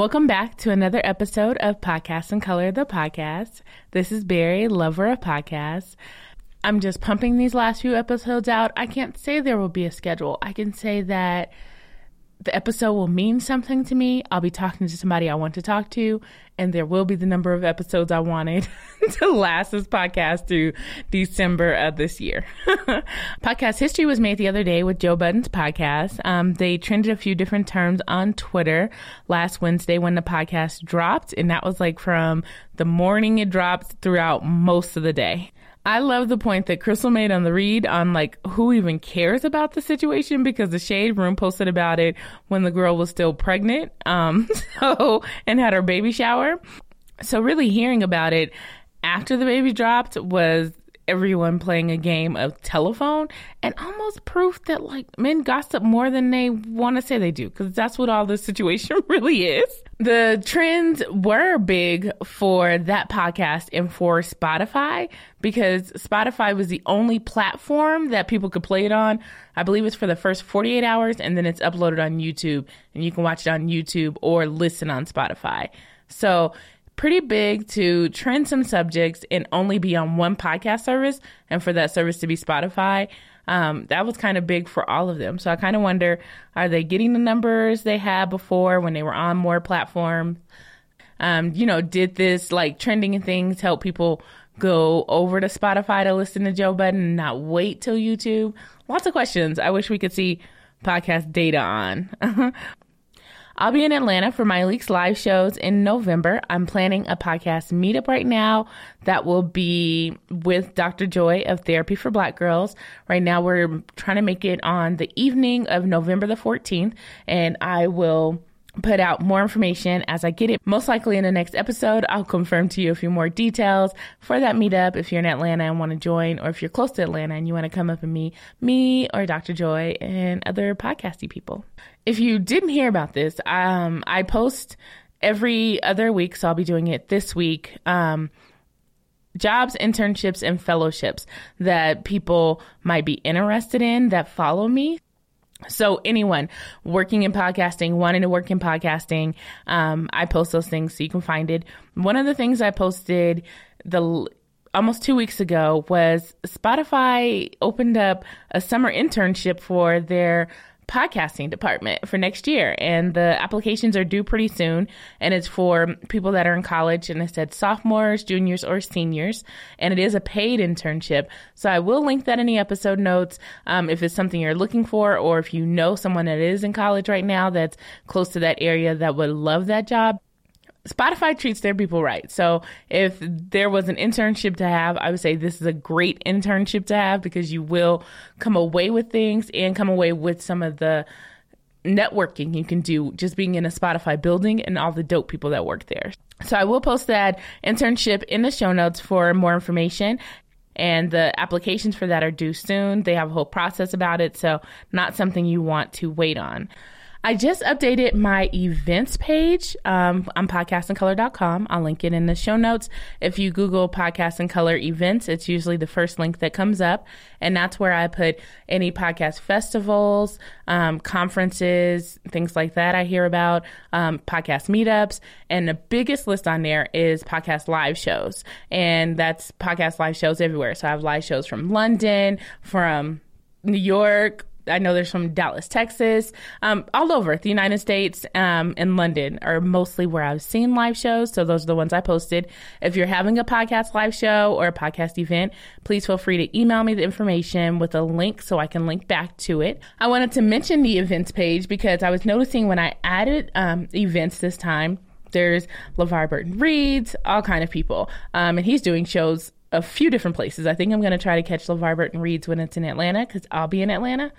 Welcome back to another episode of Podcast in Color, the podcast. This is Barry, lover of podcasts. I'm just pumping these last few episodes out. I can't say there will be a schedule. I can say that the episode will mean something to me. I'll be talking to somebody I want to talk to, and there will be the number of episodes I wanted to last this podcast through December of this year. podcast history was made the other day with Joe Budden's podcast. Um, they trended a few different terms on Twitter last Wednesday when the podcast dropped, and that was like from the morning it dropped throughout most of the day. I love the point that Crissle made on the read on like who even cares about the situation because the Shade Room posted about it when the girl was still pregnant, um, so and had her baby shower. So really hearing about it after the baby dropped was everyone playing a game of telephone and almost proof that like men gossip more than they want to say they do because that's what all this situation really is. The trends were big for that podcast and for Spotify because Spotify was the only platform that people could play it on. I believe it's for the first 48 hours and then it's uploaded on YouTube and you can watch it on YouTube or listen on Spotify. So pretty big to trend some subjects and only be on one podcast service and for that service to be Spotify. Um, that was kind of big for all of them. So I kind of wonder are they getting the numbers they had before when they were on more platforms? Um, you know, did this like trending and things help people go over to Spotify to listen to Joe Budden and not wait till YouTube? Lots of questions. I wish we could see podcast data on. I'll be in Atlanta for my Leaks live shows in November. I'm planning a podcast meetup right now that will be with Dr. Joy of Therapy for Black Girls. Right now, we're trying to make it on the evening of November the 14th, and I will put out more information as I get it. Most likely in the next episode, I'll confirm to you a few more details for that meetup if you're in Atlanta and want to join, or if you're close to Atlanta and you want to come up and meet me or Dr. Joy and other podcasty people. If you didn't hear about this, um, I post every other week, so I'll be doing it this week. Um, jobs, internships, and fellowships that people might be interested in that follow me. So anyone working in podcasting, wanting to work in podcasting, um, I post those things so you can find it. One of the things I posted the almost two weeks ago was Spotify opened up a summer internship for their podcasting department for next year. And the applications are due pretty soon. And it's for people that are in college. And it said sophomores, juniors, or seniors. And it is a paid internship. So I will link that in the episode notes um, if it's something you're looking for, or if you know someone that is in college right now that's close to that area that would love that job. Spotify treats their people right. So if there was an internship to have, I would say this is a great internship to have because you will come away with things and come away with some of the networking you can do just being in a Spotify building and all the dope people that work there. So I will post that internship in the show notes for more information. And the applications for that are due soon. They have a whole process about it. So not something you want to wait on. I just updated my events page um, on podcastsincolor.com. I'll link it in the show notes. If you Google Podcast in Color events, it's usually the first link that comes up. And that's where I put any podcast festivals, um, conferences, things like that I hear about, um, podcast meetups. And the biggest list on there is podcast live shows. And that's podcast live shows everywhere. So I have live shows from London, from New York, I know there's from Dallas, Texas, um, all over the United States um, and London are mostly where I've seen live shows. So those are the ones I posted. If you're having a podcast live show or a podcast event, please feel free to email me the information with a link so I can link back to it. I wanted to mention the events page because I was noticing when I added um, events this time, there's LeVar Burton Reads, all kind of people. Um, and he's doing shows a few different places. I think I'm going to try to catch LeVar Burton Reads when it's in Atlanta because I'll be in Atlanta.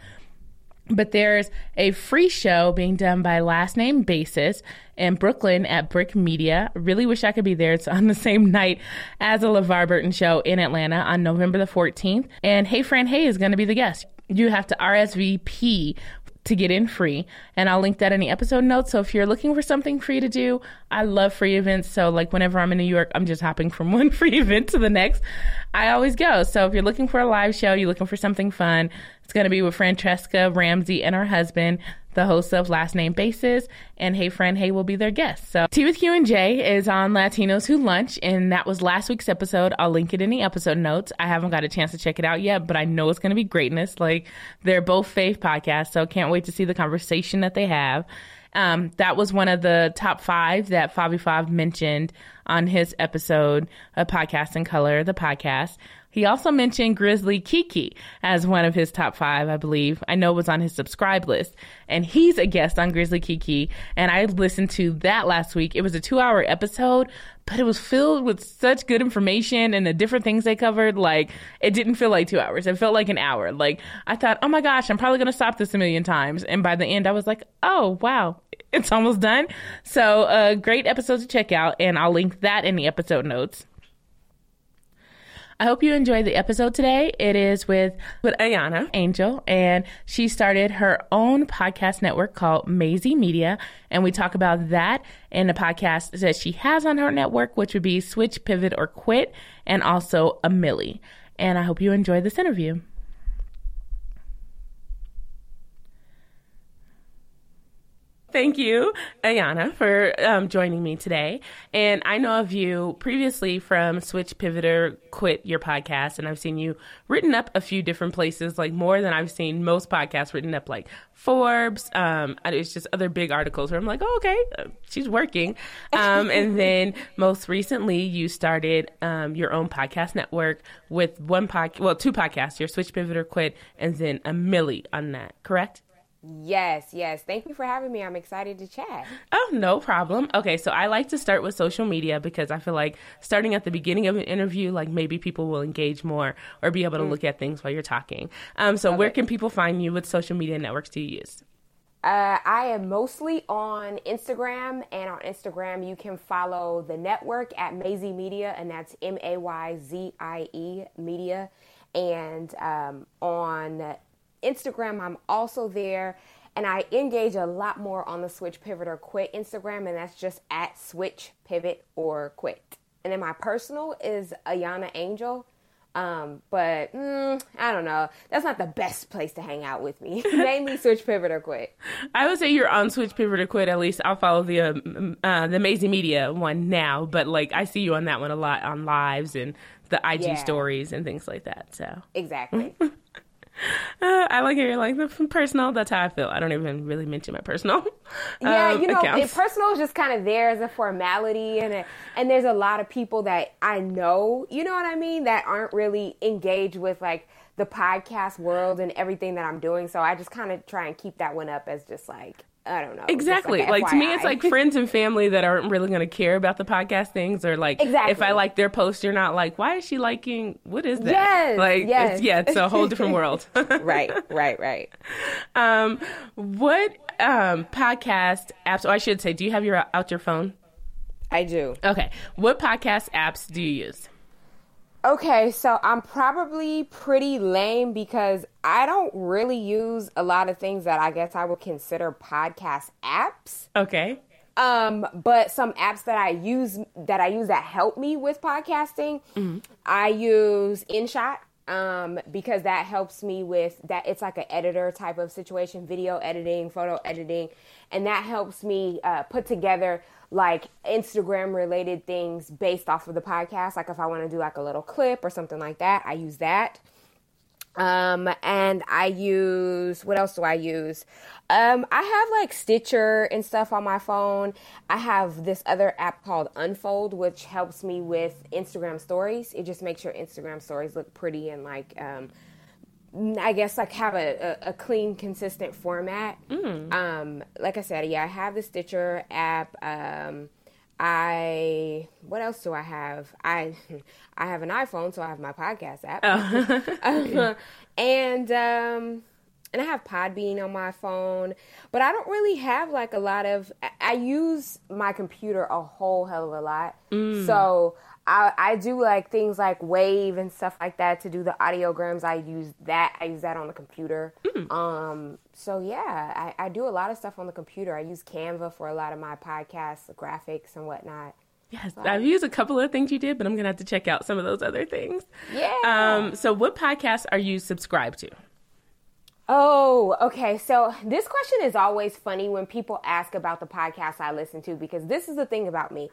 But there's a free show being done by Last Name Basis in Brooklyn at Brick Media. Really wish I could be there. It's on the same night as a LeVar Burton show in Atlanta on November the 14th. And Hey Fran Hey is going to be the guest. You have to RSVP to get in free. And I'll link that in the episode notes. So if you're looking for something free to do, I love free events. So like whenever I'm in New York, I'm just hopping from one free event to the next. I always go. So if you're looking for a live show, you're looking for something fun, It's going to be with Franchesca Ramsey and her husband, the host of Last Name Basis, and Hey Fran Hey will be their guest. So Tea with Q and J is on Latinos Who Lunch, and that was last week's episode. I'll link it in the episode notes. I haven't got a chance to check it out yet, but I know it's going to be greatness. Like they're both faith podcasts, so can't wait to see the conversation that they have. Um, that was one of the top five that Favy Fav mentioned on his episode of Podcast in Color, the podcast. He also mentioned Grizzly Kiki as one of his top five, I believe. I know it was on his subscribe list. And he's a guest on Grizzly Kiki. And I listened to that last week. It was a two hour episode, but it was filled with such good information and the different things they covered. Like, it didn't feel like two hours. It felt like an hour. Like, I thought, oh my gosh, I'm probably going to stop this a million times. And by the end, I was like, oh, wow, it's almost done. So, a uh, great episode to check out. And I'll link that in the episode notes. I hope you enjoyed the episode today. It is with, with Ahyiana Angel, and she started her own podcast network called Mayzie Media. And we talk about that in the podcast that she has on her network, which would be Switch, Pivot, or Quit, and also a Milli. And I hope you enjoy this interview. Thank you, Ahyiana, for um, joining me today. And I know of you previously from Switch Pivot or Quit Your Podcast, and I've seen you written up a few different places, like more than I've seen most podcasts written up, like Forbes. Um, it's just other big articles where I'm like, oh, okay, uh, she's working. Um, and then most recently, you started um, your own podcast network with one podcast, well, two podcasts, your Switch Pivot or Quit, and then a Milli on that, correct? Yes, yes. Thank you for having me. I'm excited to chat. Oh, no problem. Okay, so I like to start with social media because I feel like starting at the beginning of an interview, like maybe people will engage more or be able to mm. look at things while you're talking. Um, so where can people find you? What social media networks do you use? Uh, I am mostly on Instagram, and on Instagram, you can follow the network at Mayzie Media, and that's M A Y Z I E Media. And um, on Instagram, I'm also there. And I engage a lot more on the Switch Pivot or Quit Instagram, and that's just at Switch Pivot or Quit. And then my personal is Ahyiana Angel. Um, but mm, I don't know. That's not the best place to hang out with me. Mainly Switch Pivot or Quit. I would say you're on Switch Pivot or Quit. At least I'll follow the um, uh, the Mayzie Media one now. But like I see you on that one a lot on lives and the IG yeah. stories and things like that. So exactly. Uh, I like it. You're Like the personal. That's how I feel. I don't even really mention my personal. Yeah, um, you know, it, personal is just kind of there as a formality, and a, and there's a lot of people that I know. You know what I mean? That aren't really engaged with like the podcast world and everything that I'm doing. So I just kind of try and keep that one up as just like I don't know. Exactly. Like, like to me, it's like friends and family that aren't really going to care about the podcast things, or like exactly. if I like their post, you're not like, why is she liking? What is that? Yes. Like, yes. It's, yeah, it's a whole different world. right. Right. Right. Um, what um podcast apps? Or I should say, do you have your out your phone? I do. Okay. What podcast apps do you use? Okay, so I'm probably pretty lame because I don't really use a lot of things that I guess I would consider podcast apps. Okay. Um, but some apps that I use that I use that help me with podcasting, mm-hmm. I use InShot um, because that helps me with that. It's like an editor type of situation, video editing, photo editing, and that helps me uh, put together like Instagram related things based off of the podcast. Like if I want to do like a little clip or something like that, I use that. Um, and I use what else do I use? Um, I have like Stitcher and stuff on my phone. I have this other app called Unfold, which helps me with Instagram stories. It just makes your Instagram stories look pretty and like um, I guess like have a, a, a clean, consistent format. Mm. Um, like I said, yeah, I have the Stitcher app. Um, I what else do I have? I I have an iPhone, so I have my podcast app, oh. and um, and I have Podbean on my phone. But I don't really have like a lot of. I use my computer a whole hell of a lot, mm. so I, I do like things like Wavve and stuff like that to do the audiograms. I use that. I use that on the computer. Mm. Um, so yeah, I, I do a lot of stuff on the computer. I use Canva for a lot of my podcasts, graphics and whatnot. Yes, but, I've used a couple of things you did, but I'm gonna have to check out some of those other things. Yeah. Um, so what podcasts are you subscribed to? Oh, okay. So this question is always funny when people ask about the podcasts I listen to because this is the thing about me.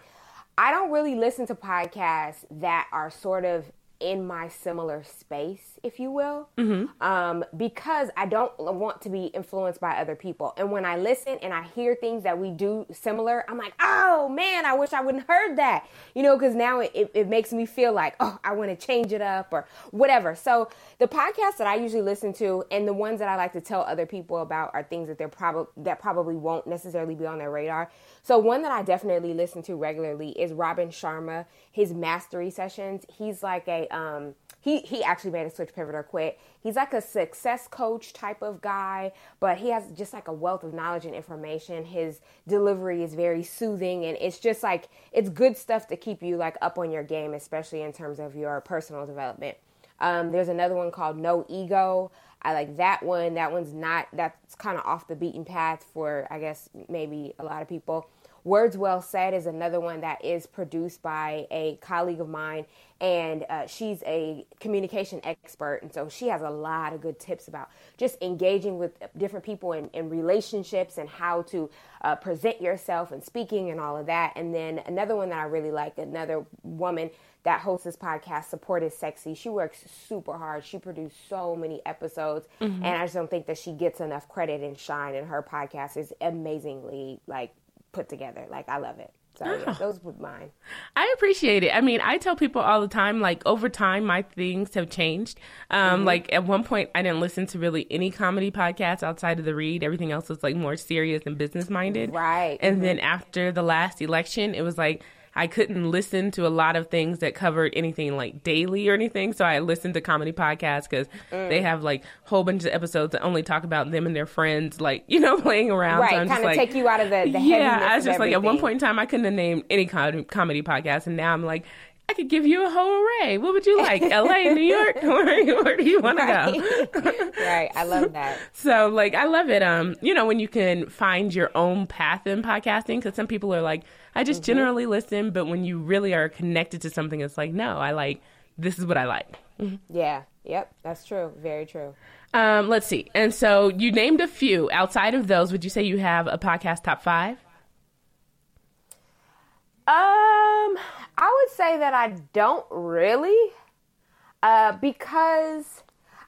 I don't really listen to podcasts that are sort of in my similar space, if you will, mm-hmm. um, because I don't want to be influenced by other people. And when I listen and I hear things that we do similar, I'm like, oh man, I wish I wouldn't heard that, you know, because now it, it makes me feel like, oh, I want to change it up or whatever. So the podcasts that I usually listen to and the ones that I like to tell other people about are things that they're probably that probably won't necessarily be on their radar. So one that I definitely listen to regularly is Robin Sharma. His mastery sessions. He's like a um, he he actually made a switch pivot or quit. He's like a success coach type of guy, but he has just like a wealth of knowledge and information. His delivery is very soothing and it's just like it's good stuff to keep you like up on your game, especially in terms of your personal development. Um, there's another one called No Ego. I like that one. That one's not that's kind of off the beaten path for I guess maybe a lot of people. Words Well Said is another one that is produced by a colleague of mine, and uh, she's a communication expert. And so she has a lot of good tips about just engaging with different people in, in relationships and how to uh, present yourself and speaking and all of that. And then another one that I really like, another woman that hosts this podcast, Support is Sexy. She works super hard. She produced so many episodes, mm-hmm. and I just don't think that she gets enough credit and shine. And her podcast is amazingly like put together. Like I love it. So oh. yeah, those were mine. I appreciate it. I mean, I tell people all the time, like over time, my things have changed. Um, mm-hmm. Like at one point, I didn't listen to really any comedy podcasts outside of the read. Everything else was like more serious and business minded. Right. And mm-hmm. then after the last election, it was like I couldn't listen to a lot of things that covered anything like daily or anything. So I listened to comedy podcasts because mm. they have like a whole bunch of episodes that only talk about them and their friends, like, you know, playing around. Right. So kind of like, take you out of the, the Yeah. I was just like, at one point in time, I couldn't have named any com- comedy podcast. And now I'm like, I could give you a whole array. What would you like? LA, New York? Where, where do you want right. to go? right. I love that. So like I love it. Um, you know, when you can find your own path in podcasting, because some people are like, I just mm-hmm. generally listen, but when you really are connected to something, it's like, no, I like this is what I like. Mm-hmm. Yeah. Yep. That's true. Very true. Um, let's see. And so you named a few. Outside of those, would you say you have a podcast top five? Um, I would say that I don't really, uh, because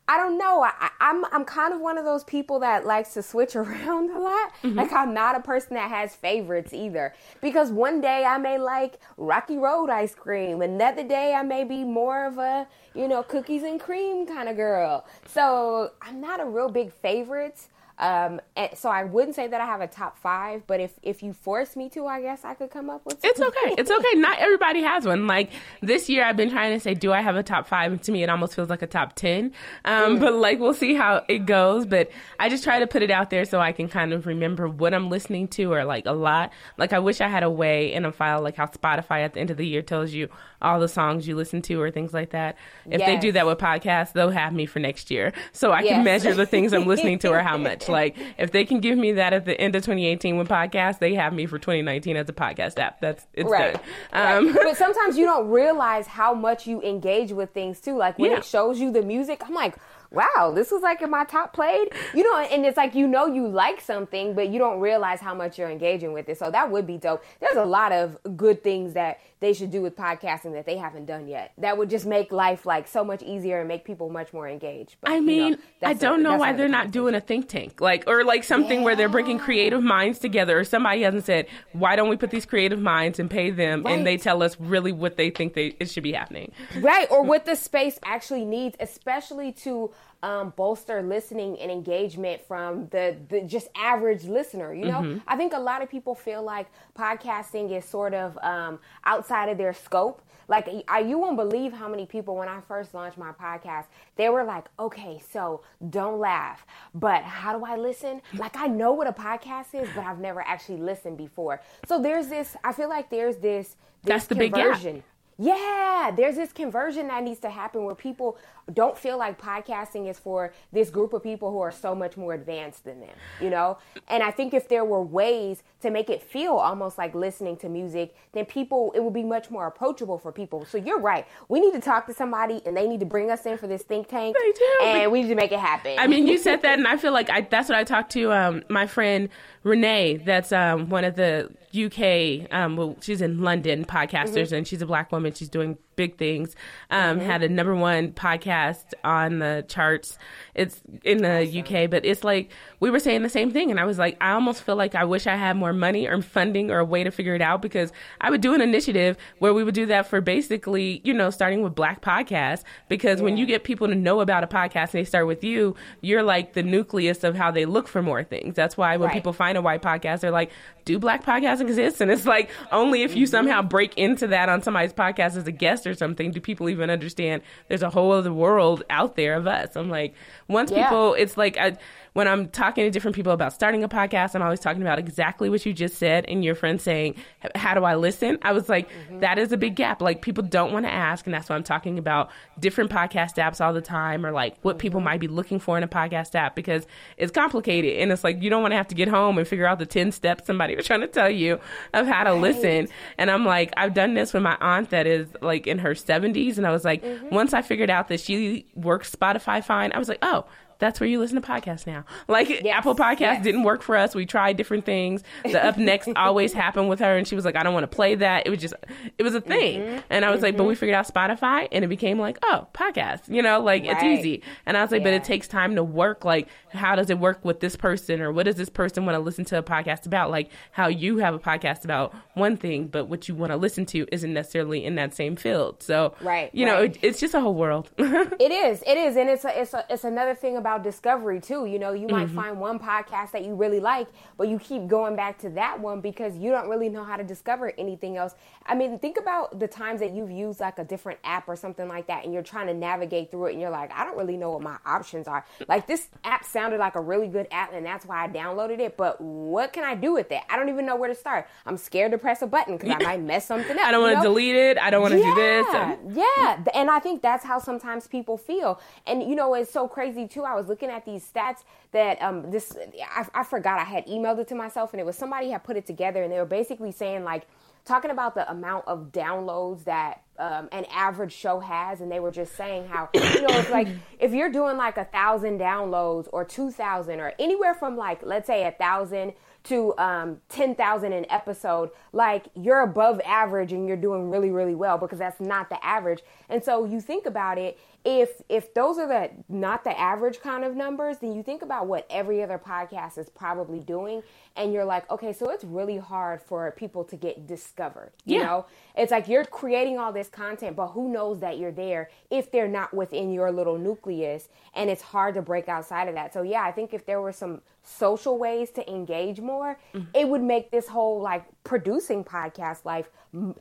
I don't know. I, am I'm, I'm kind of one of those people that likes to switch around a lot. Mm-hmm. Like I'm not a person that has favorites either. Because one day I may like Rocky Road ice cream, another day I may be more of a you know cookies and cream kind of girl. So I'm not a real big favorites. Um, so I wouldn't say that I have a top five, but if if you force me to, I guess I could come up with. It's okay. It's okay. Not everybody has one. Like this year, I've been trying to say, do I have a top five? And to me, it almost feels like a top ten. Um, mm. But like we'll see how it goes. But I just try to put it out there so I can kind of remember what I'm listening to, or like a lot. Like I wish I had a way in a file, like how Spotify at the end of the year tells you all the songs you listen to or things like that. If yes. they do that with podcasts, they'll have me for next year, so I yes. can measure the things I'm listening to or how much. Like if they can give me that at the end of 2018 with podcast, they have me for 2019 as a podcast app. That's it's right. done. Um, right. But sometimes you don't realize how much you engage with things too. Like when yeah. it shows you the music, I'm like, wow, this was like in my top played. You know, and it's like you know you like something, but you don't realize how much you're engaging with it. So that would be dope. There's a lot of good things that they should do with podcasting that they haven't done yet. That would just make life like so much easier and make people much more engaged. But, I mean, you know, I don't a, know why they're not doing a think tank, like or like something yeah. where they're bringing creative minds together. Or somebody hasn't said, why don't we put these creative minds and pay them, right. and they tell us really what they think they it should be happening, right? Or what the space actually needs, especially to um, bolster listening and engagement from the, the just average listener. You know, mm-hmm. I think a lot of people feel like podcasting is sort of um, outside of their scope. Like, I, you won't believe how many people, when I first launched my podcast, they were like, okay, so don't laugh, but how do I listen? Like, I know what a podcast is, but I've never actually listened before. So there's this, I feel like there's this, this That's the conversion. big gap Yeah, there's this conversion that needs to happen where people don't feel like podcasting is for this group of people who are so much more advanced than them, you know? And I think if there were ways to make it feel almost like listening to music, then people, it would be much more approachable for people. So you're right. We need to talk to somebody and they need to bring us in for this think tank. They do. And we need to make it happen. I mean, you said that, and I feel like I, that's what I talked to um, my friend Renee. That's um, one of the UK. Um, well, she's in London podcasters, mm-hmm. and she's a black woman. She's doing big things. Um, mm-hmm. Had a number one podcast on the charts. It's in the awesome. UK, but it's like we were saying the same thing, and I was like, I almost feel like I wish I had more money or funding or a way to figure it out because I would do an initiative where we would do that for basically, you know, starting with black podcasts. Because yeah. when you get people to know about a podcast and they start with you, you're like the nucleus of how they look for more things. That's why when right. people find a white podcast, they're like, do black podcasts exist? And it's like only if you mm-hmm. somehow break into that on somebody's podcast as a guest or something do people even understand there's a whole other world out there of us. I'm like, once yeah. people, it's like I, when I'm talking to different people about starting a podcast, I'm always talking about exactly what you just said. And your friend saying, How do I listen? I was like, mm-hmm. that is a big gap. Like, people don't want to ask. And that's why I'm talking about different podcast apps all the time or like what mm-hmm. people might be looking for in a podcast app because it's complicated. And it's like, you don't want to have to get home and figure out the 10 steps somebody was trying to tell you of how to right. listen. And I'm like, I've done this with my aunt that is like in her 70s. And I was like, mm-hmm. once I figured out that she works Spotify fine, I was like, oh, that's where you listen to podcasts now. Like yes, Apple Podcasts yes. didn't work for us. We tried different things. The up next always happened with her, and she was like, I don't want to play that. It was just, it was a thing. Mm-hmm. And I was mm-hmm. like, but we mm-hmm. figured out Spotify, and it became like, oh, podcast. You know, like right. it's easy. And I was like, yeah. but it takes time to work. Like, how does it work with this person, or what does this person want to listen to a podcast about? Like how you have a podcast about one thing, but what you want to listen to isn't necessarily in that same field. So, right, you right. know, it, it's just a whole world. it is, it is, and it's a, it's a, it's another thing about about discovery too. You know, you might mm-hmm. find one podcast that you really like, but you keep going back to that one because you don't really know how to discover anything else. I mean, think about the times that you've used like a different app or something like that and you're trying to navigate through it and you're like, I don't really know what my options are. Like this app sounded like a really good app and that's why I downloaded it, but what can I do with it? I don't even know where to start. I'm scared to press a button because I might mess something up. I don't want to delete it. I don't want to yeah, do this. Yeah. And I think that's how sometimes people feel. And you know, it's so crazy too. I was looking at these stats that um this I, I forgot I had emailed it to myself and it was somebody had put it together and they were basically saying like talking about the amount of downloads that um, an average show has, and they were just saying how you know it's like if you're doing like a thousand downloads or two thousand or anywhere from like let's say a thousand to um, 10,000 an episode, like you're above average and you're doing really, really well because that's not the average. And so you think about it, if if those are the not the average kind of numbers, then you think about what every other podcast is probably doing, and you're like, okay, so it's really hard for people to get discovered. You yeah. know, it's like you're creating all this content, but who knows that you're there if they're not within your little nucleus, and it's hard to break outside of that. So yeah, I think if there were some social ways to engage more, mm-hmm. it would make this whole like producing podcast life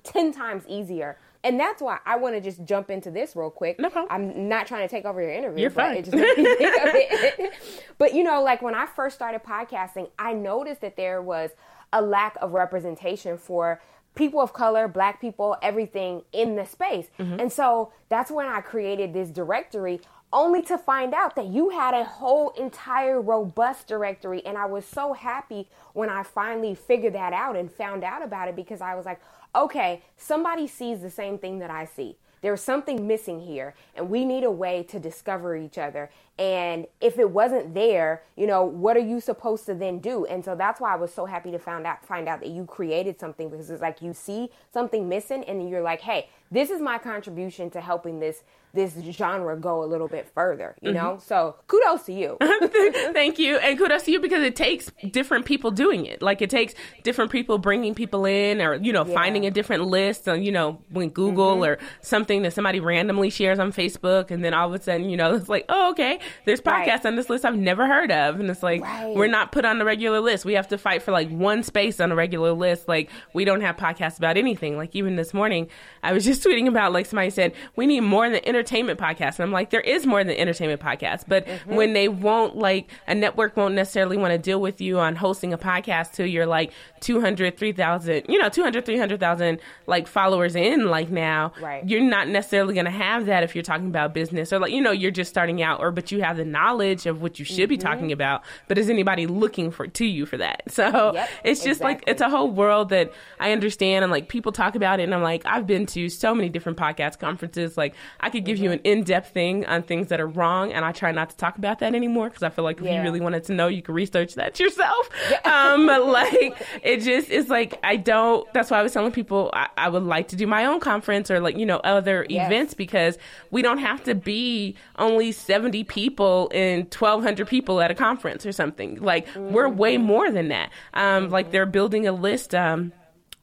10 times easier and that's why I want to just jump into this real quick. No problem. I'm not trying to take over your interview. You're fine. but you know, like when I first started podcasting, I noticed that there was a lack of representation for people of color, black people, everything in the space. Mm-hmm. And so that's when I created this directory only to find out that you had a whole entire robust directory and I was so happy when I finally figured that out and found out about it because I was like, okay, somebody sees the same thing that I see. There's something missing here, and we need a way to discover each other. And if it wasn't there, you know, what are you supposed to then do? And so that's why I was so happy to find out find out that you created something because it's like you see something missing, and you're like, hey, this is my contribution to helping this this genre go a little bit further, you know? Mm-hmm. So kudos to you. Thank you. And kudos to you because it takes different people doing it. Like it takes different people bringing people in or, you know, yeah. finding a different list on, you know, when Google mm-hmm. or something that somebody randomly shares on Facebook. And then all of a sudden, you know, it's like, oh, okay. there's podcasts right. on this list I've never heard of. And it's like, right. we're not put on the regular list. We have to fight for like one space on a regular list. Like, we don't have podcasts about anything. Like, even this morning, I was just tweeting about, like, somebody said, we need more than entertainment podcasts. And I'm like, there is more than entertainment podcasts. But mm-hmm. when they won't, like, a network won't necessarily want to deal with you on hosting a podcast till you're like 200, 3,000, you know, 200, 300,000 like followers in, like now, right. you're not necessarily going to have that if you're talking about business or like, you know, you're just starting out or, but you have the knowledge of what you should mm-hmm. be talking about. But is anybody looking for, to you for that? So yep, it's just exactly. like, it's a whole world that I understand and like people talk about it. And I'm like, I've been to so many different podcast conferences. Like I could give mm-hmm. you an in depth thing on things that are wrong. And I try not to talk about that anymore because I feel like if yeah. you really wanted to know, you could research that yourself. Yeah. um, like it just is like, I don't, that's why I was telling people I, I would like to do my own conference or like, you know, other yes. events because we don't have to be only 70 people and 1200 people at a conference or something. Like mm-hmm. we're way more than that. Um, mm-hmm. like they're building a list, um,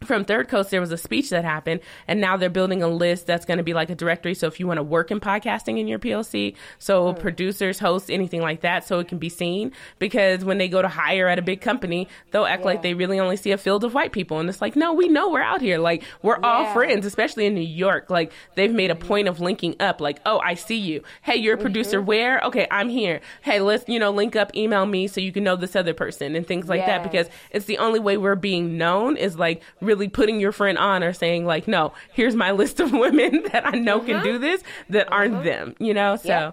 from Third Coast, there was a speech that happened, and now they're building a list that's going to be like a directory. So if you want to work in podcasting in your POC, so mm. producers, hosts, anything like that, so it can be seen. Because when they go to hire at a big company, they'll act yeah. like they really only see a field of white people, and it's like, no, we know we're out here. Like we're yeah. all friends, especially in New York. Like they've made a point of linking up. Like, oh, I see you. Hey, you're a producer. Mm-hmm. Where? Okay, I'm here. Hey, let's you know link up, email me so you can know this other person and things like that. Because it's the only way we're being known is like really putting your friend on or saying like, no, here's my list of women that I know can do this that aren't them, you know? So yeah,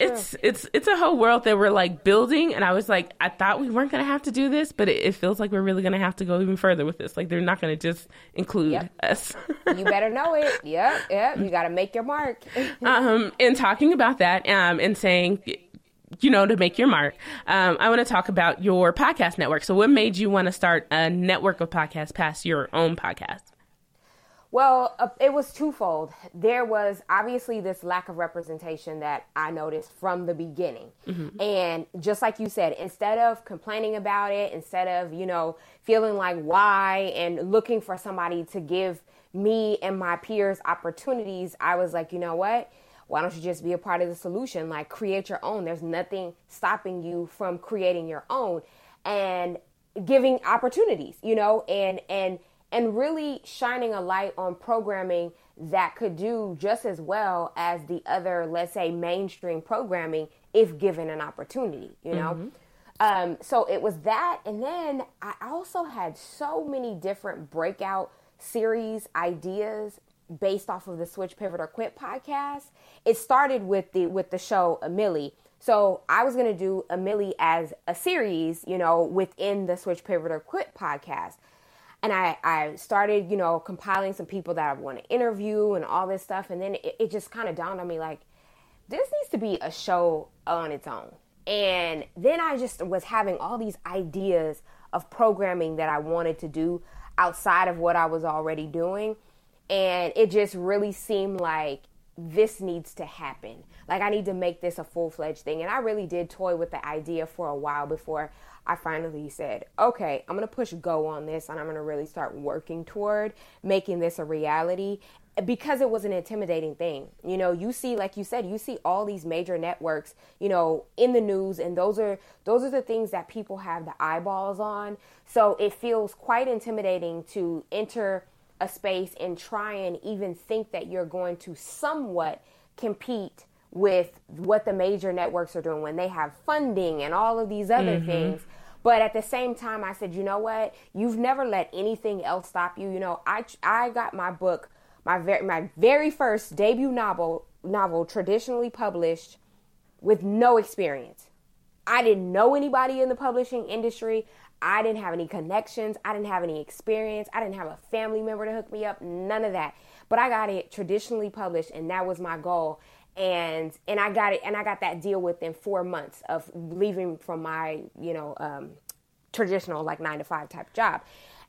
it's, it's, it's a whole world that we're like building. And I was like, I thought we weren't going to have to do this, but it, it, feels like we're really going to have to go even further with this. Like they're not going to just include yep. us. you better know it. Yep. Yep. You got to make your mark. um, and talking about that, um, and saying, you know, to make your mark, um, I want to talk about your podcast network. So, what made you want to start a network of podcasts past your own podcast? Well, uh, it was twofold. There was obviously this lack of representation that I noticed from the beginning. Mm-hmm. And just like you said, instead of complaining about it, instead of, you know, feeling like why and looking for somebody to give me and my peers opportunities, I was like, you know what? Why don't you just be a part of the solution? Like create your own. There's nothing stopping you from creating your own and giving opportunities, you know, and and and really shining a light on programming that could do just as well as the other, let's say, mainstream programming if given an opportunity, you know. Mm-hmm. Um, so it was that, and then I also had so many different breakout series ideas based off of the Switch Pivot or Quit podcast. It started with the with the show Milli. So I was gonna do Milli as a series, you know, within the Switch Pivot or Quit podcast. And I, I started, you know, compiling some people that I want to interview and all this stuff. And then it, it just kind of dawned on me like, this needs to be a show on its own. And then I just was having all these ideas of programming that I wanted to do outside of what I was already doing and it just really seemed like this needs to happen. Like I need to make this a full-fledged thing. And I really did toy with the idea for a while before I finally said, "Okay, I'm going to push go on this and I'm going to really start working toward making this a reality." Because it was an intimidating thing. You know, you see like you said, you see all these major networks, you know, in the news and those are those are the things that people have the eyeballs on. So it feels quite intimidating to enter a space and try and even think that you're going to somewhat compete with what the major networks are doing when they have funding and all of these other mm-hmm. things. But at the same time, I said, you know what? You've never let anything else stop you. You know, I I got my book, my very my very first debut novel novel traditionally published with no experience. I didn't know anybody in the publishing industry. I didn't have any connections. I didn't have any experience. I didn't have a family member to hook me up. None of that. But I got it traditionally published, and that was my goal. And and I got it, and I got that deal within four months of leaving from my you know um, traditional like nine to five type job.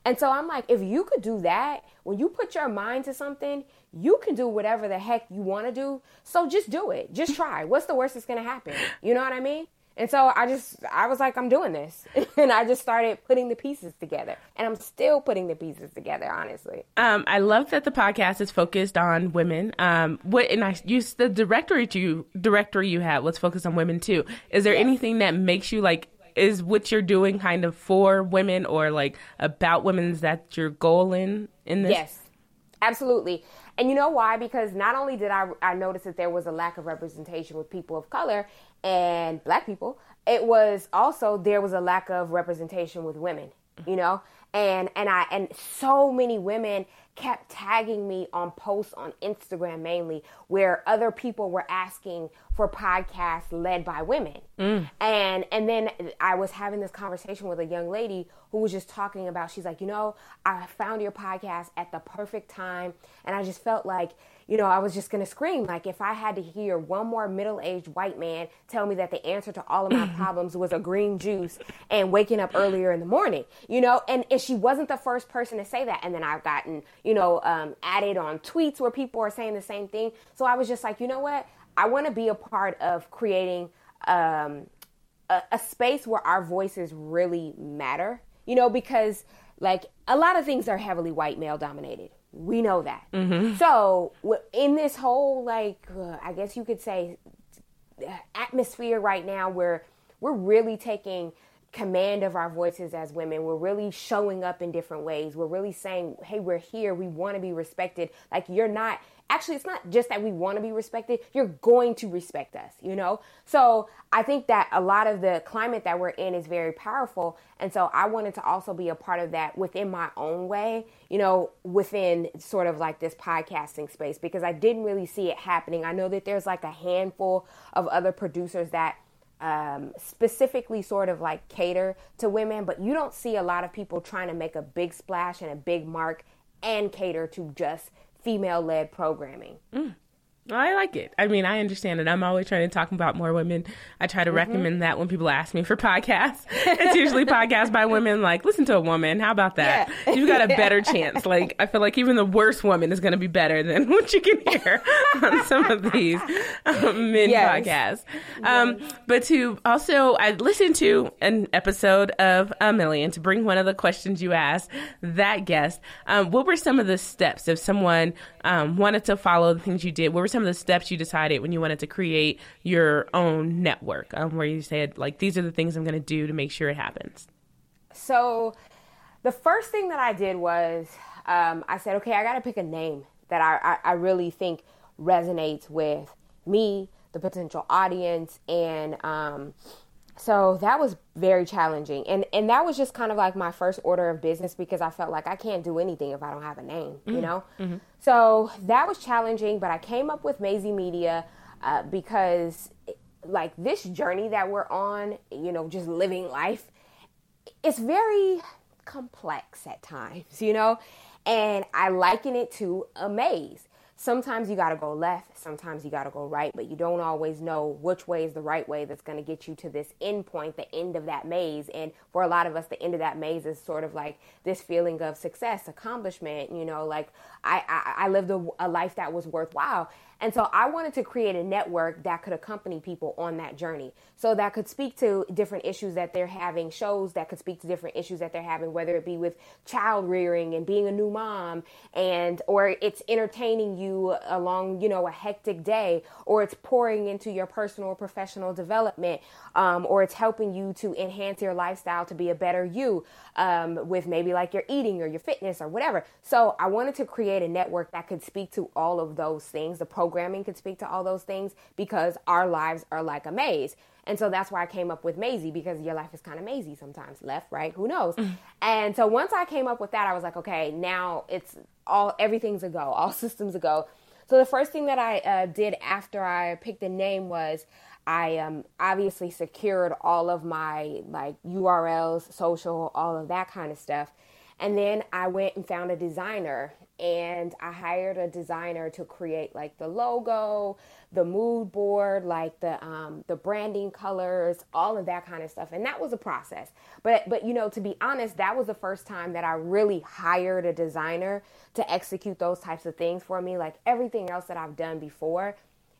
And so I'm like, if you could do that, when you put your mind to something, you can do whatever the heck you want to do. So just do it. Just try. What's the worst that's going to happen? You know what I mean? And so I just, I was like, I'm doing this. and I just started putting the pieces together. And I'm still putting the pieces together, honestly. Um, I love that the podcast is focused on women. Um, what, and I use the directory you, directory you had was focused on women too. Is there yes. anything that makes you like, is what you're doing kind of for women or like about women? Is that your goal in, in this? Yes, absolutely. And you know why? Because not only did I, I notice that there was a lack of representation with people of color and black people, it was also there was a lack of representation with women, you know? And and I and so many women kept tagging me on posts on Instagram mainly where other people were asking for podcasts led by women. Mm. And and then I was having this conversation with a young lady who was just talking about she's like, "You know, I found your podcast at the perfect time and I just felt like you know, I was just going to scream. Like, if I had to hear one more middle aged white man tell me that the answer to all of my problems was a green juice and waking up earlier in the morning, you know, and, and she wasn't the first person to say that. And then I've gotten, you know, um, added on tweets where people are saying the same thing. So I was just like, you know what? I want to be a part of creating um, a, a space where our voices really matter, you know, because like a lot of things are heavily white male dominated we know that. Mm-hmm. So in this whole like uh, I guess you could say atmosphere right now where we're really taking command of our voices as women. We're really showing up in different ways. We're really saying, "Hey, we're here. We want to be respected." Like you're not actually it's not just that we want to be respected you're going to respect us you know? So i think that a lot of the climate that we're in is very powerful and so i wanted to also be a part of that within my own way you know within sort of like this podcasting space because i didn't really see it happening. I know that there's like a handful of other producers that um, specifically sort of like cater to women, but you don't see a lot of people trying to make a big splash and a big mark and cater to just female led programming. Mm. I like it. I mean, I understand it. I'm always trying to talk about more women. I try to mm-hmm. recommend that when people ask me for podcasts. It's usually podcasts by women. Like, listen to a woman. How about that? Yeah. You've got a better chance. Like, I feel like even the worst woman is going to be better than what you can hear on some of these um, men yes. podcasts. Um, yes. But to also, I listened to an episode of A Milli to bring one of the questions you asked that guest. Um, what were some of the steps if someone um, wanted to follow the things you did? What were some of the steps you decided when you wanted to create your own network, um, where you said like these are the things I'm going to do to make sure it happens? So, the first thing that I did was um, I said, okay, I got to pick a name that I, I, I really think resonates with me, the potential audience, and um, so that was very challenging and and that was just kind of like my first order of business because i felt like i can't do anything if i don't have a name mm-hmm. you know mm-hmm. so that was challenging but i came up with Mayzie media uh, because like this journey that we're on you know just living life it's very complex at times you know and i liken it to a maze sometimes you got to go left, sometimes you got to go right, but you don't always know which way is the right way that's going to get you to this end point, the end of that maze. And for a lot of us, the end of that maze is sort of like this feeling of success, accomplishment, you know, like I, I, I lived a, a life that was worthwhile. And so I wanted to create a network that could accompany people on that journey. So that could speak to different issues that they're having, shows that could speak to different issues that they're having, whether it be with child rearing and being a new mom and or it's entertaining you along, you know, a hectic day, or it's pouring into your personal or professional development, um, or it's helping you to enhance your lifestyle to be a better you um, with maybe like your eating or your fitness or whatever. So I wanted to create a network that could speak to all of those things. The programming could speak to all those things because our lives are like a maze. And so that's why I came up with Mayzie because your life is kind of mazy sometimes, left, right, who knows. Mm. And so once I came up with that, I was like, okay, now it's all everything's a go, all systems a go. So the first thing that I uh, did after I picked the name was I um, obviously secured all of my like URLs, social, all of that kind of stuff. And then I went and found a designer and I hired a designer to create like the logo, the mood board, like the um, the branding colors, all of that kind of stuff. And that was a process. But but you know, to be honest, that was the first time that I really hired a designer to execute those types of things for me. Like everything else that I've done before,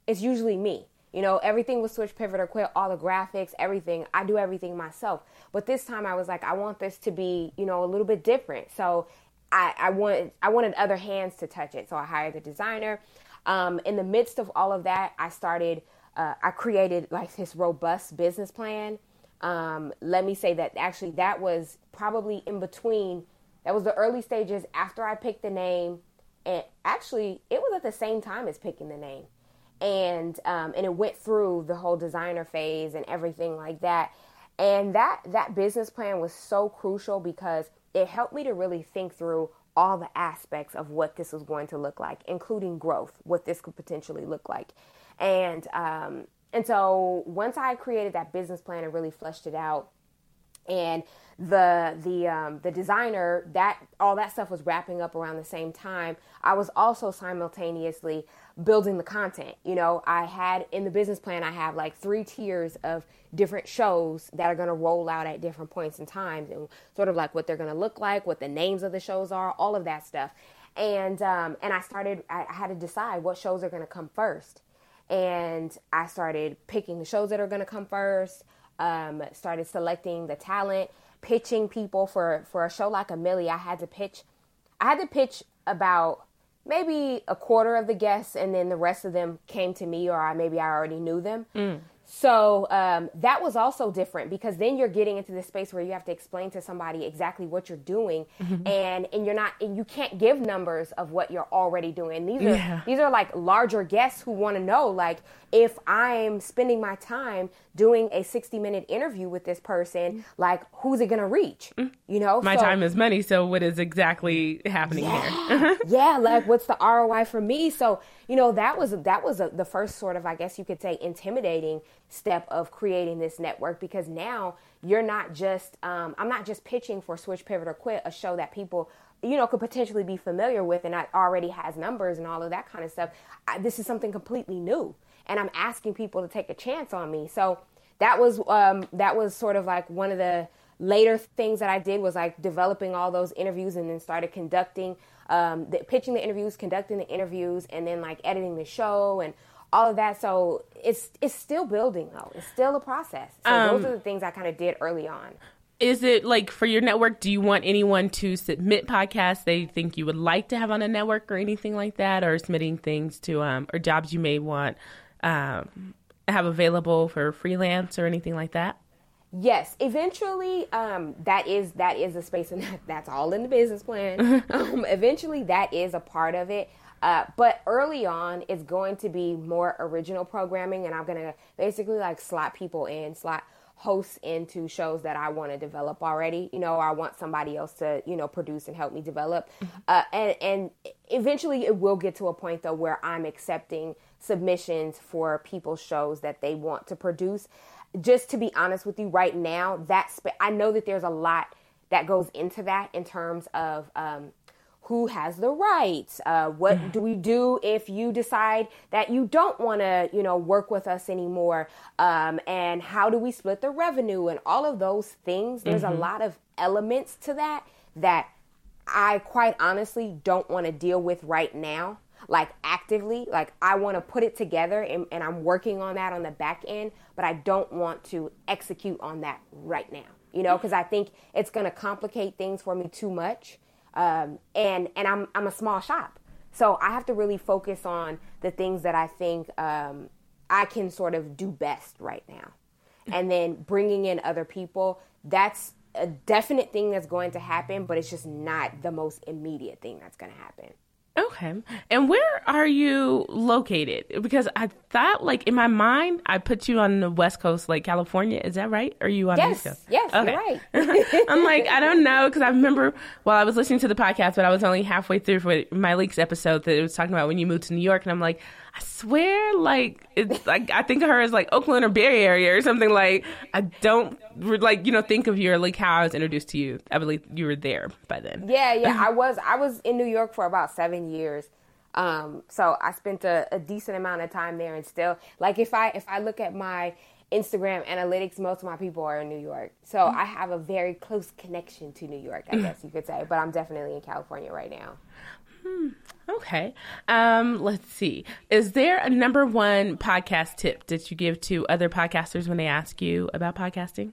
it's usually me You know, everything was switch, pivot, or quit, all the graphics, everything. I do everything myself. But this time I was like, I want this to be, you know, a little bit different. So I, wanted I wanted other hands to touch it. So I hired a designer. Um, in the midst of all of that, I started uh, I created like this robust business plan. Um, let me say that actually that was probably in between. That was the early stages after I picked the name, and actually it was at the same time as picking the name, and um, and it went through the whole designer phase and everything like that. And that that business plan was so crucial because it helped me to really think through all the aspects of what this was going to look like, including growth, what this could potentially look like. And um, and so once I created that business plan and really fleshed it out, and the the um, the designer that all that stuff was wrapping up around the same time. I was also simultaneously building the content. You know, I had in the business plan, I have like three tiers of different shows that are going to roll out at different points in time, and sort of like what they're going to look like, what the names of the shows are, all of that stuff. And um, and I started. I had to decide what shows are going to come first and I started picking the shows that are going to come first. Um, started selecting the talent, pitching people for for a show like a Milli. I had to pitch, I had to pitch about maybe a quarter of the guests, and then the rest of them came to me, or I maybe I already knew them. Mm. So um, that was also different because then you're getting into the space where you have to explain to somebody exactly what you're doing, mm-hmm. and and you're not and you can't give numbers of what you're already doing. These are yeah. these are like larger guests who want to know like if I'm spending my time doing a 60 minute interview with this person, like who's it going to reach? Mm. You know, my so, time is money. So what is exactly happening yeah, here? yeah, like what's the ROI for me? So you know that was that was a, the first sort of I guess you could say intimidating step of creating this network because now you're not just um, I'm not just pitching for Switch Pivot or Quit, a show that people you know could potentially be familiar with and already has numbers and all of that kind of stuff. I, this is something completely new, and I'm asking people to take a chance on me. So that was um, that was sort of like one of the later things that I did was like developing all those interviews and then started conducting um, the, pitching the interviews, conducting the interviews, and then like editing the show and all of that. So it's it's still building though. It's still a process. So um, those are the things I kind of did early on. Is it like for your network? Do you want anyone to submit podcasts they think you would like to have on a network or anything like that, or submitting things to um, or jobs you may want um, have available for freelance or anything like that? Yes, eventually, um, that is that is a space, and that, that's all in the business plan. um, eventually, that is a part of it. Uh, but early on, it's going to be more original programming, and I'm gonna basically like slot people in, slot hosts into shows that I want to develop already. You know, I want somebody else to you know produce and help me develop. Mm-hmm. Uh, and and eventually, it will get to a point though where I'm accepting submissions for people's shows that they want to produce. Just to be honest with you, right now, that's I know that there's a lot that goes into that in terms of um, who has the rights uh, what mm-hmm. do we do if you decide that you don't want to you know work with us anymore um, and how do we split the revenue and all of those things there's mm-hmm. a lot of elements to that that i quite honestly don't want to deal with right now like actively like i want to put it together and, and i'm working on that on the back end but i don't want to execute on that right now you know because i think it's going to complicate things for me too much um, and and I'm I'm a small shop, so I have to really focus on the things that I think um, I can sort of do best right now, and then bringing in other people. That's a definite thing that's going to happen, but it's just not the most immediate thing that's going to happen. Okay. And where are you located? Because I thought, like, in my mind, I put you on the West Coast, like California. Is that right? Or are you on yes, the East Coast? Yes, okay. you're right. I'm like, I don't know. Because I remember while I was listening to the podcast, but I was only halfway through for Myleik's episode that it was talking about when you moved to New York. And I'm like, I swear, like it's like I think of her as like Oakland or Bay Area or something. Like I don't like you know think of your like how I was introduced to you. I believe you were there by then. Yeah, yeah, I was. I was in New York for about seven years. Um, so I spent a, a decent amount of time there, and still, like if I if I look at my Instagram analytics, most of my people are in New York. So mm-hmm. I have a very close connection to New York, I guess you could say. But I'm definitely in California right now. Hmm. Okay. Um, let's see. Is there a number one podcast tip that you give to other podcasters when they ask you about podcasting?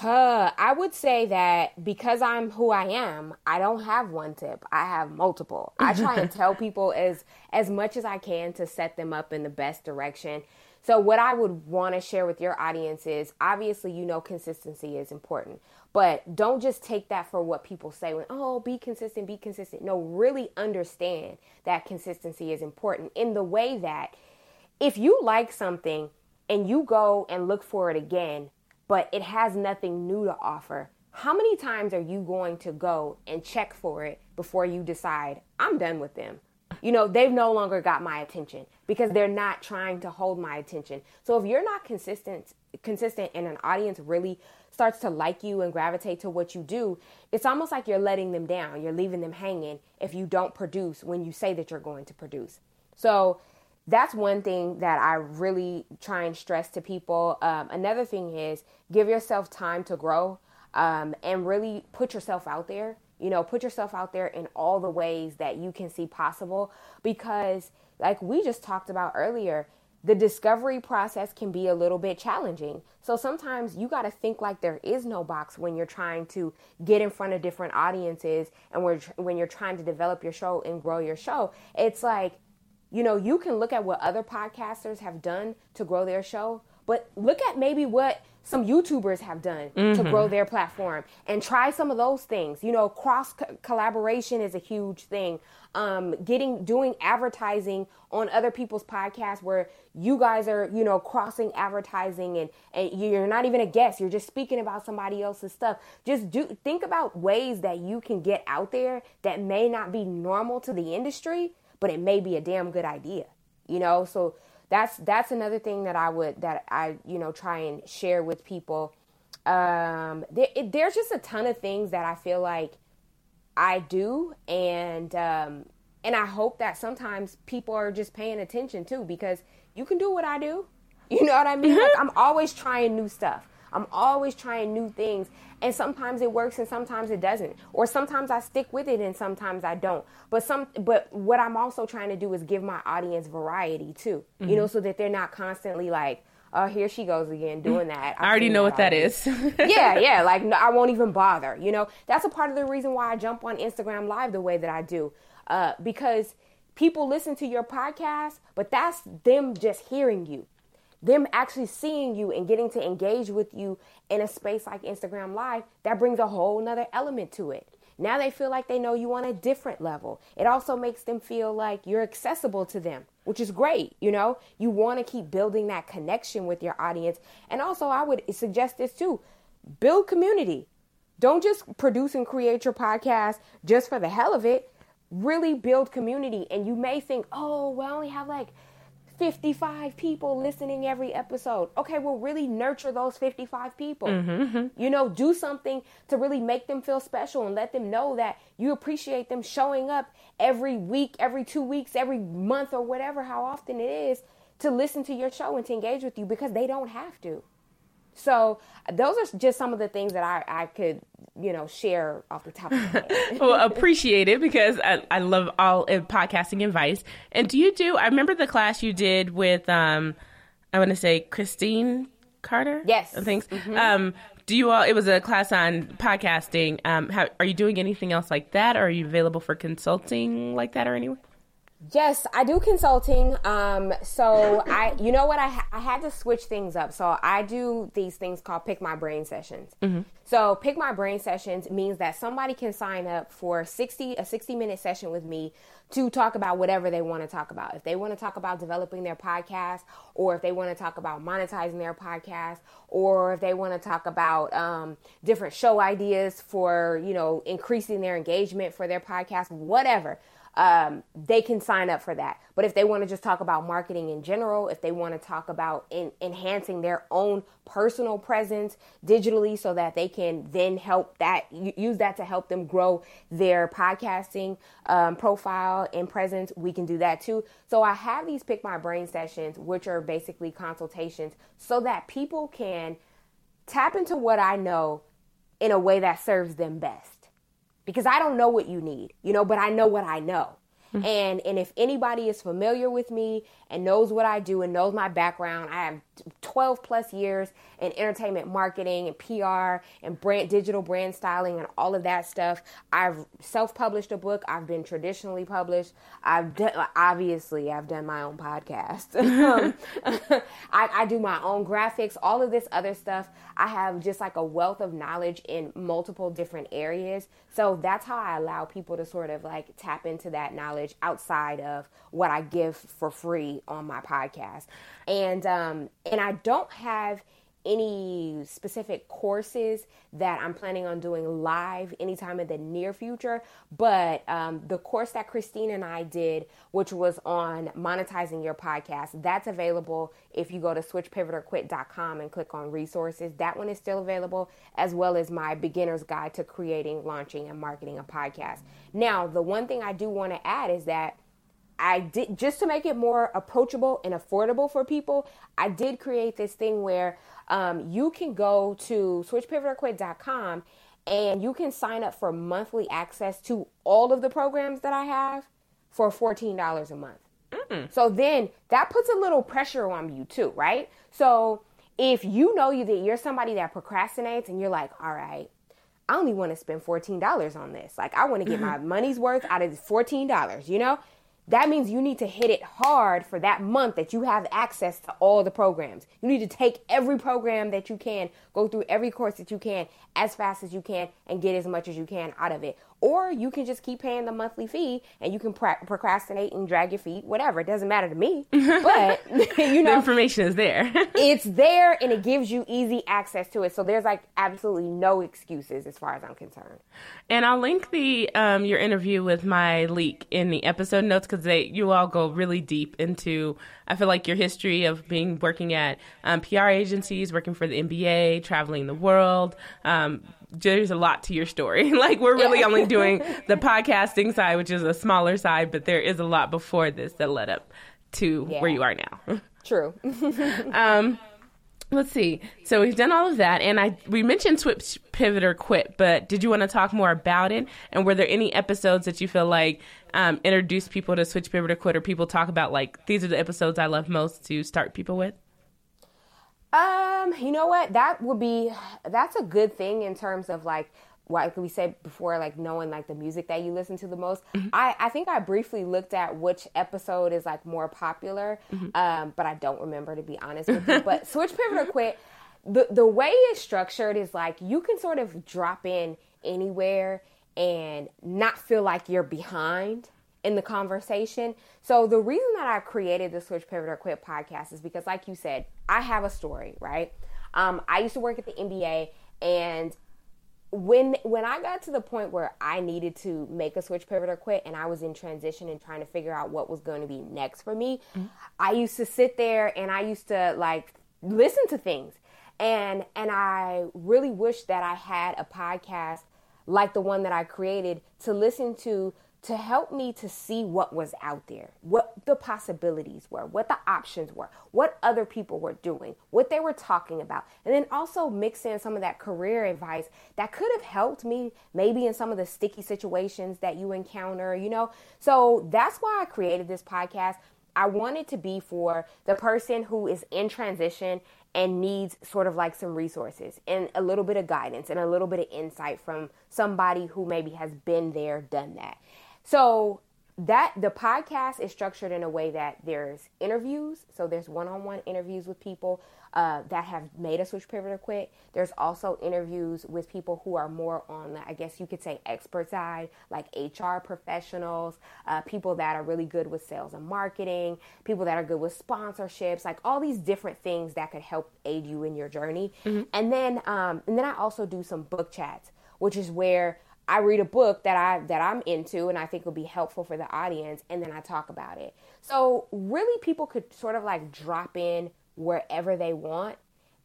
Uh, I would say that because I'm who I am, I don't have one tip. I have multiple. I try and tell people as as much as I can to set them up in the best direction. So what I would want to share with your audience is obviously you know consistency is important. But don't just take that for what people say when, oh, be consistent, be consistent. No, really understand that consistency is important in the way that if you like something and you go and look for it again, but it has nothing new to offer, how many times are you going to go and check for it before you decide, I'm done with them? You know, they've no longer got my attention because they're not trying to hold my attention. So if you're not consistent, consistent and an audience really starts to like you and gravitate to what you do, it's almost like you're letting them down. You're leaving them hanging if you don't produce when you say that you're going to produce. So that's one thing that I really try and stress to people. Um, another thing is give yourself time to grow um, and really put yourself out there. You know, put yourself out there in all the ways that you can see possible because, like we just talked about earlier, the discovery process can be a little bit challenging. So sometimes you got to think like there is no box when you're trying to get in front of different audiences and when you're trying to develop your show and grow your show. It's like you know, you can look at what other podcasters have done to grow their show, but look at maybe what some YouTubers have done mm-hmm. to grow their platform and try some of those things. You know, cross co- collaboration is a huge thing. Um, getting doing advertising on other people's podcasts where you guys are, you know, crossing advertising and and you're not even a guest. You're just speaking about somebody else's stuff. Just do think about ways that you can get out there that may not be normal to the industry but it may be a damn good idea, you know? So that's that's another thing that I would that I, you know, try and share with people. Um there, it, there's just a ton of things that I feel like I do and um and I hope that sometimes people are just paying attention too because you can do what I do. You know what I mean? Like I'm always trying new stuff. I'm always trying new things. And sometimes it works and sometimes it doesn't. Or sometimes I stick with it and sometimes I don't. But some but what I'm also trying to do is give my audience variety too. Mm-hmm. You know, so that they're not constantly like oh, here she goes again doing that. I've i already know what that is. yeah, yeah. Like, no, I won't even bother. You know, that's a part of the reason why I jump on Instagram Live the way that I do. Uh, because people listen to your podcast, but that's them just hearing you them actually seeing you and getting to engage with you in a space like Instagram Live, that brings a whole nother element to it. Now they feel like they know you on a different level. It also makes them feel like you're accessible to them, which is great. You know, you want to keep building that connection with your audience. And also, I would suggest this too build community. Don't just produce and create your podcast just for the hell of it. Really build community. And you may think, oh, well, I only have like 55 people listening every episode. Okay, well, really nurture those 55 people. Mm-hmm. You know, do something to really make them feel special and let them know that you appreciate them showing up every week, every two weeks, every month, or whatever, how often it is to listen to your show and to engage with you because they don't have to. So those are just some of the things that I, I could, you know, share off the top of my head. well, appreciate it because I, I love all podcasting advice. And do you do, I remember the class you did with, um, I want to say Christine Carter? Yes. Thanks. Mm-hmm. Um, do you all, it was a class on podcasting. Um, how, are you doing anything else like that? Or are you available for consulting like that or anywhere? Yes, I do consulting. Um, so I, you know what, I ha- I had to switch things up. So I do these things called pick my brain sessions. Mm-hmm. So pick my brain sessions means that somebody can sign up for sixty a sixty minute session with me to talk about whatever they want to talk about. If they want to talk about developing their podcast, or if they want to talk about monetizing their podcast, or if they want to talk about um, different show ideas for you know increasing their engagement for their podcast, whatever um, they can sign up for that. But if they want to just talk about marketing in general, if they want to talk about in, enhancing their own personal presence digitally so that they can then help that, use that to help them grow their podcasting um, profile and presence, we can do that too. So I have these Pick My Brain sessions, which are basically consultations so that people can tap into what I know in a way that serves them best. Because I don't know what you need, you know, but I know what I know. Mm-hmm. And and if anybody is familiar with me and knows what I do and knows my background, I have 12 plus years in entertainment marketing and PR and brand digital brand styling and all of that stuff. I've self-published a book. I've been traditionally published. I've done, obviously I've done my own podcast. Um, I, I do my own graphics, all of this other stuff. I have just like a wealth of knowledge in multiple different areas. So that's how I allow people to sort of like tap into that knowledge outside of what I give for free on my podcast. And um and I don't have any specific courses that I'm planning on doing live anytime in the near future. But um, the course that Christine and I did, which was on monetizing your podcast, that's available if you go to switchpivotorquit.com and click on resources. That one is still available, as well as my beginner's guide to creating, launching, and marketing a podcast. Now, the one thing I do want to add is that I did just to make it more approachable and affordable for people. I did create this thing where um, you can go to switchpivotorquit.com and you can sign up for monthly access to all of the programs that I have for $14 a month. Mm-mm. So then that puts a little pressure on you too, right? So if you know you that you're somebody that procrastinates and you're like, all right, I only want to spend $14 on this. Like I want to get my money's worth out of $14, you know? That means you need to hit it hard for that month that you have access to all the programs. You need to take every program that you can, go through every course that you can as fast as you can, and get as much as you can out of it. Or you can just keep paying the monthly fee and you can procrastinate and drag your feet, whatever. It doesn't matter to me. But, you know, the information is there. it's there and it gives you easy access to it. So there's like absolutely no excuses as far as I'm concerned. And I'll link the um, your interview with Myleik in the episode notes because they you all go really deep into I feel like your history of being working at um, PR agencies, working for the NBA, traveling the world. Um, there's a lot to your story. like we're really yeah. only doing the podcasting side, which is a smaller side, but there is a lot before this that led up to yeah. where you are now. True. um, let's see. So we've done all of that, and I we mentioned switch, pivot, or quit. But did you want to talk more about it? And were there any episodes that you feel like um, introduce people to switch, pivot, or quit, or people talk about like these are the episodes I love most to start people with? Um, you know what? That would be that's a good thing in terms of like like we said before, like knowing like the music that you listen to the most. Mm-hmm. I, I think I briefly looked at which episode is like more popular, mm-hmm. um, but I don't remember to be honest with you. But Switch Pivot or Quit, the the way it's structured is like you can sort of drop in anywhere and not feel like you're behind in the conversation. So the reason that I created the Switch Pivot or Quit podcast is because, like you said, I have a story, right? Um, I used to work at the NBA, and when when I got to the point where I needed to make a switch, pivot, or quit, and I was in transition and trying to figure out what was going to be next for me, mm-hmm. I used to sit there and I used to like listen to things, and and I really wish that I had a podcast like the one that I created to listen to to help me to see what was out there, what the possibilities were, what the options were, what other people were doing, what they were talking about, and then also mix in some of that career advice that could have helped me maybe in some of the sticky situations that you encounter, you know? So that's why I created this podcast. I wanted to be for the person who is in transition and needs sort of like some resources and a little bit of guidance and a little bit of insight from somebody who maybe has been there, done that. So that the podcast is structured in a way that there's interviews. So there's one-on-one interviews with people uh, that have made a switch pivot or quit. There's also interviews with people who are more on the i guess you could say expert side like hr professionals uh, people that are really good with sales and marketing people that are good with sponsorships like all these different things that could help aid you in your journey. Mm-hmm. and then um, and then i also do some book chats which is where I read a book that I that I'm into and I think will be helpful for the audience and then I talk about it. So really people could sort of like drop in wherever they want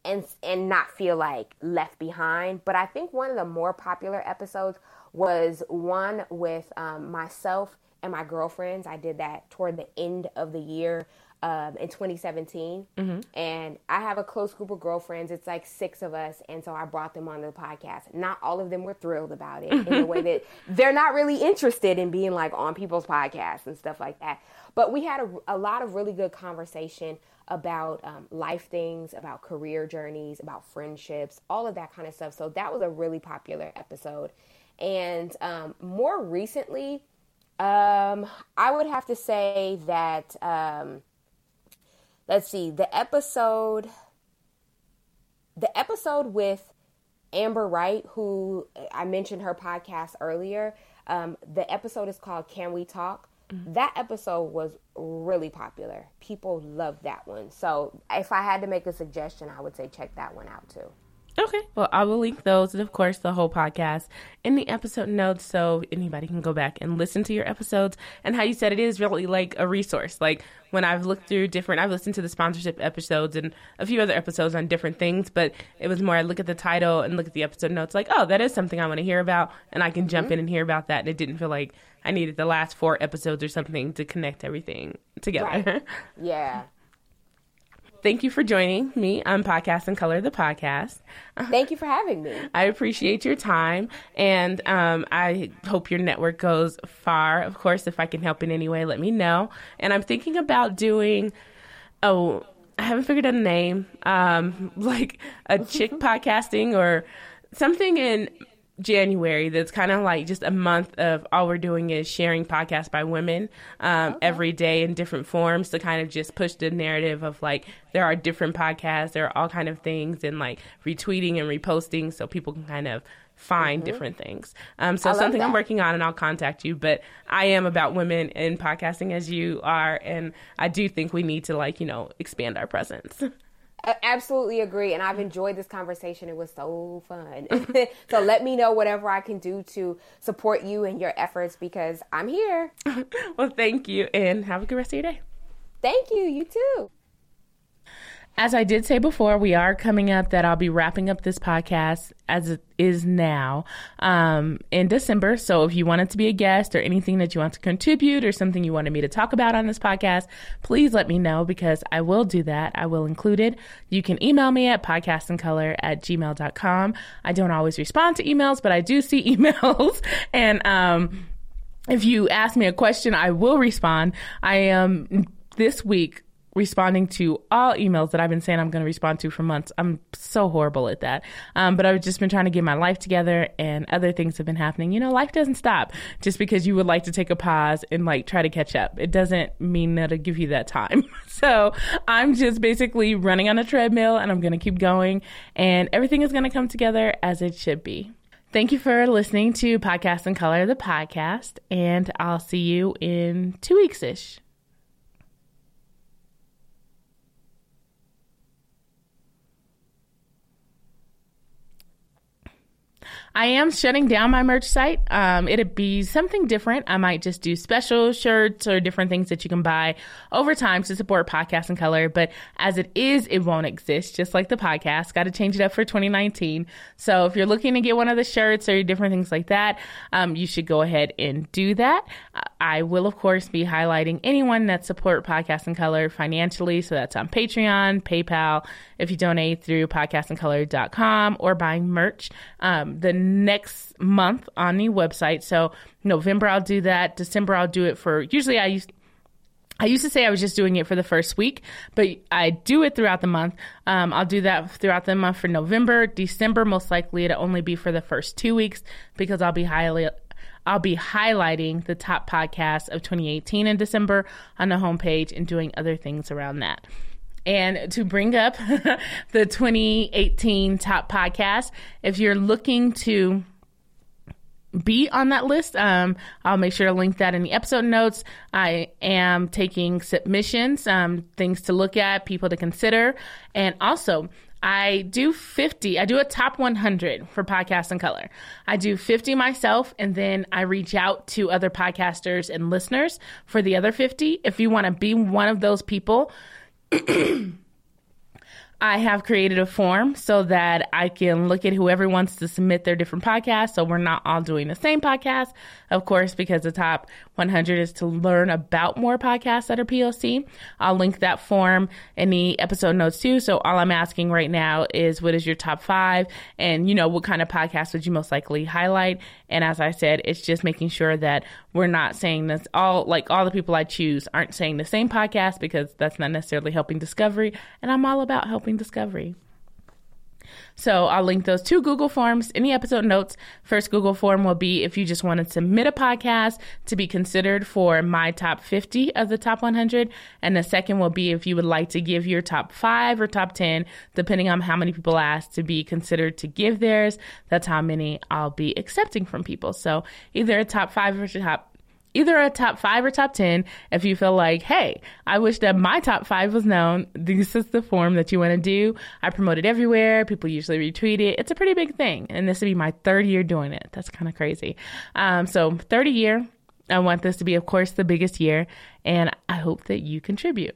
and and not feel like left behind. But I think one of the more popular episodes was one with um, myself and my girlfriends. I did that toward the end of the year um, in 2017. Mm-hmm. And I have a close group of girlfriends. It's like six of us. And so I brought them on the podcast. Not all of them were thrilled about it in the way that they're not really interested in being like on people's podcasts and stuff like that. But we had a, a lot of really good conversation about um, life things, about career journeys, about friendships, all of that kind of stuff. So that was a really popular episode. And um, more recently, um, I would have to say that um, let's see, the episode the episode with Amber Wright, who I mentioned her podcast earlier. Um, the episode is called Can We Talk? Mm-hmm. That episode was really popular. People loved that one. So if I had to make a suggestion, I would say check that one out too. Okay. Well, I will link those and, of course, the whole podcast in the episode notes so anybody can go back and listen to your episodes. And how you said it is really like a resource. Like when I've looked through different, I've listened to the sponsorship episodes and a few other episodes on different things, but it was more I look at the title and look at the episode notes like, oh, that is something I want to hear about. And I can jump mm-hmm. in and hear about that. And it didn't feel like I needed the last four episodes or something to connect everything together. Right. Yeah. Thank you for joining me on Podcast in Color the Podcast. Thank you for having me. I appreciate your time, and um, I hope your network goes far. Of course, if I can help in any way, let me know. And I'm thinking about doing, oh, I haven't figured out a name, um, like a chick podcasting or something in January that's kind of like just a month of all we're doing is sharing podcasts by women um, okay. every day in different forms to kind of just push the narrative of like there are different podcasts, there are all kind of things, and like retweeting and reposting so people can kind of find mm-hmm. different things. Um, so something that. I'm working on, and I'll contact you. But I am about women in podcasting as you are, and I do think we need to like you know expand our presence. I absolutely agree. And I've enjoyed this conversation. It was so fun. so let me know whatever I can do to support you and your efforts because I'm here. well, thank you and have a good rest of your day. Thank you. You too. As I did say before, we are coming up that I'll be wrapping up this podcast as it is now um, in December. So if you wanted to be a guest or anything that you want to contribute or something you wanted me to talk about on this podcast, please let me know because I will do that. I will include it. You can email me at podcastandcolor at gmail.com. I don't always respond to emails, but I do see emails. and um, if you ask me a question, I will respond. I am this week responding to all emails that I've been saying I'm going to respond to for months. I'm so horrible at that. Um, but I've just been trying to get my life together and other things have been happening. You know, life doesn't stop just because you would like to take a pause and like try to catch up. It doesn't mean that it'll give you that time. so I'm just basically running on a treadmill and I'm going to keep going and everything is going to come together as it should be. Thank you for listening to Podcast in Color, the podcast, and I'll see you in two weeks ish. I am shutting down my merch site. Um, it'd be something different. I might just do special shirts or different things that you can buy over time to support Podcast in Color. But as it is, it won't exist, just like the podcast. Got to change it up for 2019. So if you're looking to get one of the shirts or different things like that, um, you should go ahead and do that. I will, of course, be highlighting anyone that support Podcast in Color financially. So that's on Patreon, PayPal, if you donate through podcastsincolor.com or buying merch. Um, the next month on the website. So November I'll do that. December I'll do it for usually I used I used to say I was just doing it for the first week, but I do it throughout the month. Um, I'll do that throughout the month for November, December. Most likely, it'll only be for the first two weeks because I'll be highly I'll be highlighting the top podcasts of 2018 in December on the homepage and doing other things around that. And to bring up the 2018 top podcast, if you're looking to be on that list, um, I'll make sure to link that in the episode notes. I am taking submissions, um, things to look at, people to consider, and also I do 50. I do a top 100 for podcast in color. I do 50 myself and then I reach out to other podcasters and listeners for the other 50. If you want to be one of those people, I have created a form so that I can look at whoever wants to submit their different podcasts. So we're not all doing the same podcast, of course, because the top 100 is to learn about more podcasts that are POC. I'll link that form in the episode notes too. So all I'm asking right now is what is your top five and, you know, what kind of podcast would you most likely highlight? And as I said, it's just making sure that we're not saying this all, like all the people I choose aren't saying the same podcast because that's not necessarily helping discovery. And I'm all about helping discovery. So I'll link those two Google Forms in the episode notes. First Google form will be if you just want to submit a podcast to be considered for my top 50 of the top 100. And the second will be if you would like to give your top five or top 10, depending on how many people ask to be considered to give theirs. That's how many I'll be accepting from people. So either a top five or top either a top five or top 10 if you feel like, hey, I wish that my top five was known. This is the form that you want to do. I promote it everywhere. People usually retweet it. It's a pretty big thing. And this will be my third year doing it. That's kind of crazy. Um, so, 30 year. I want this to be, of course, the biggest year. And I hope that you contribute.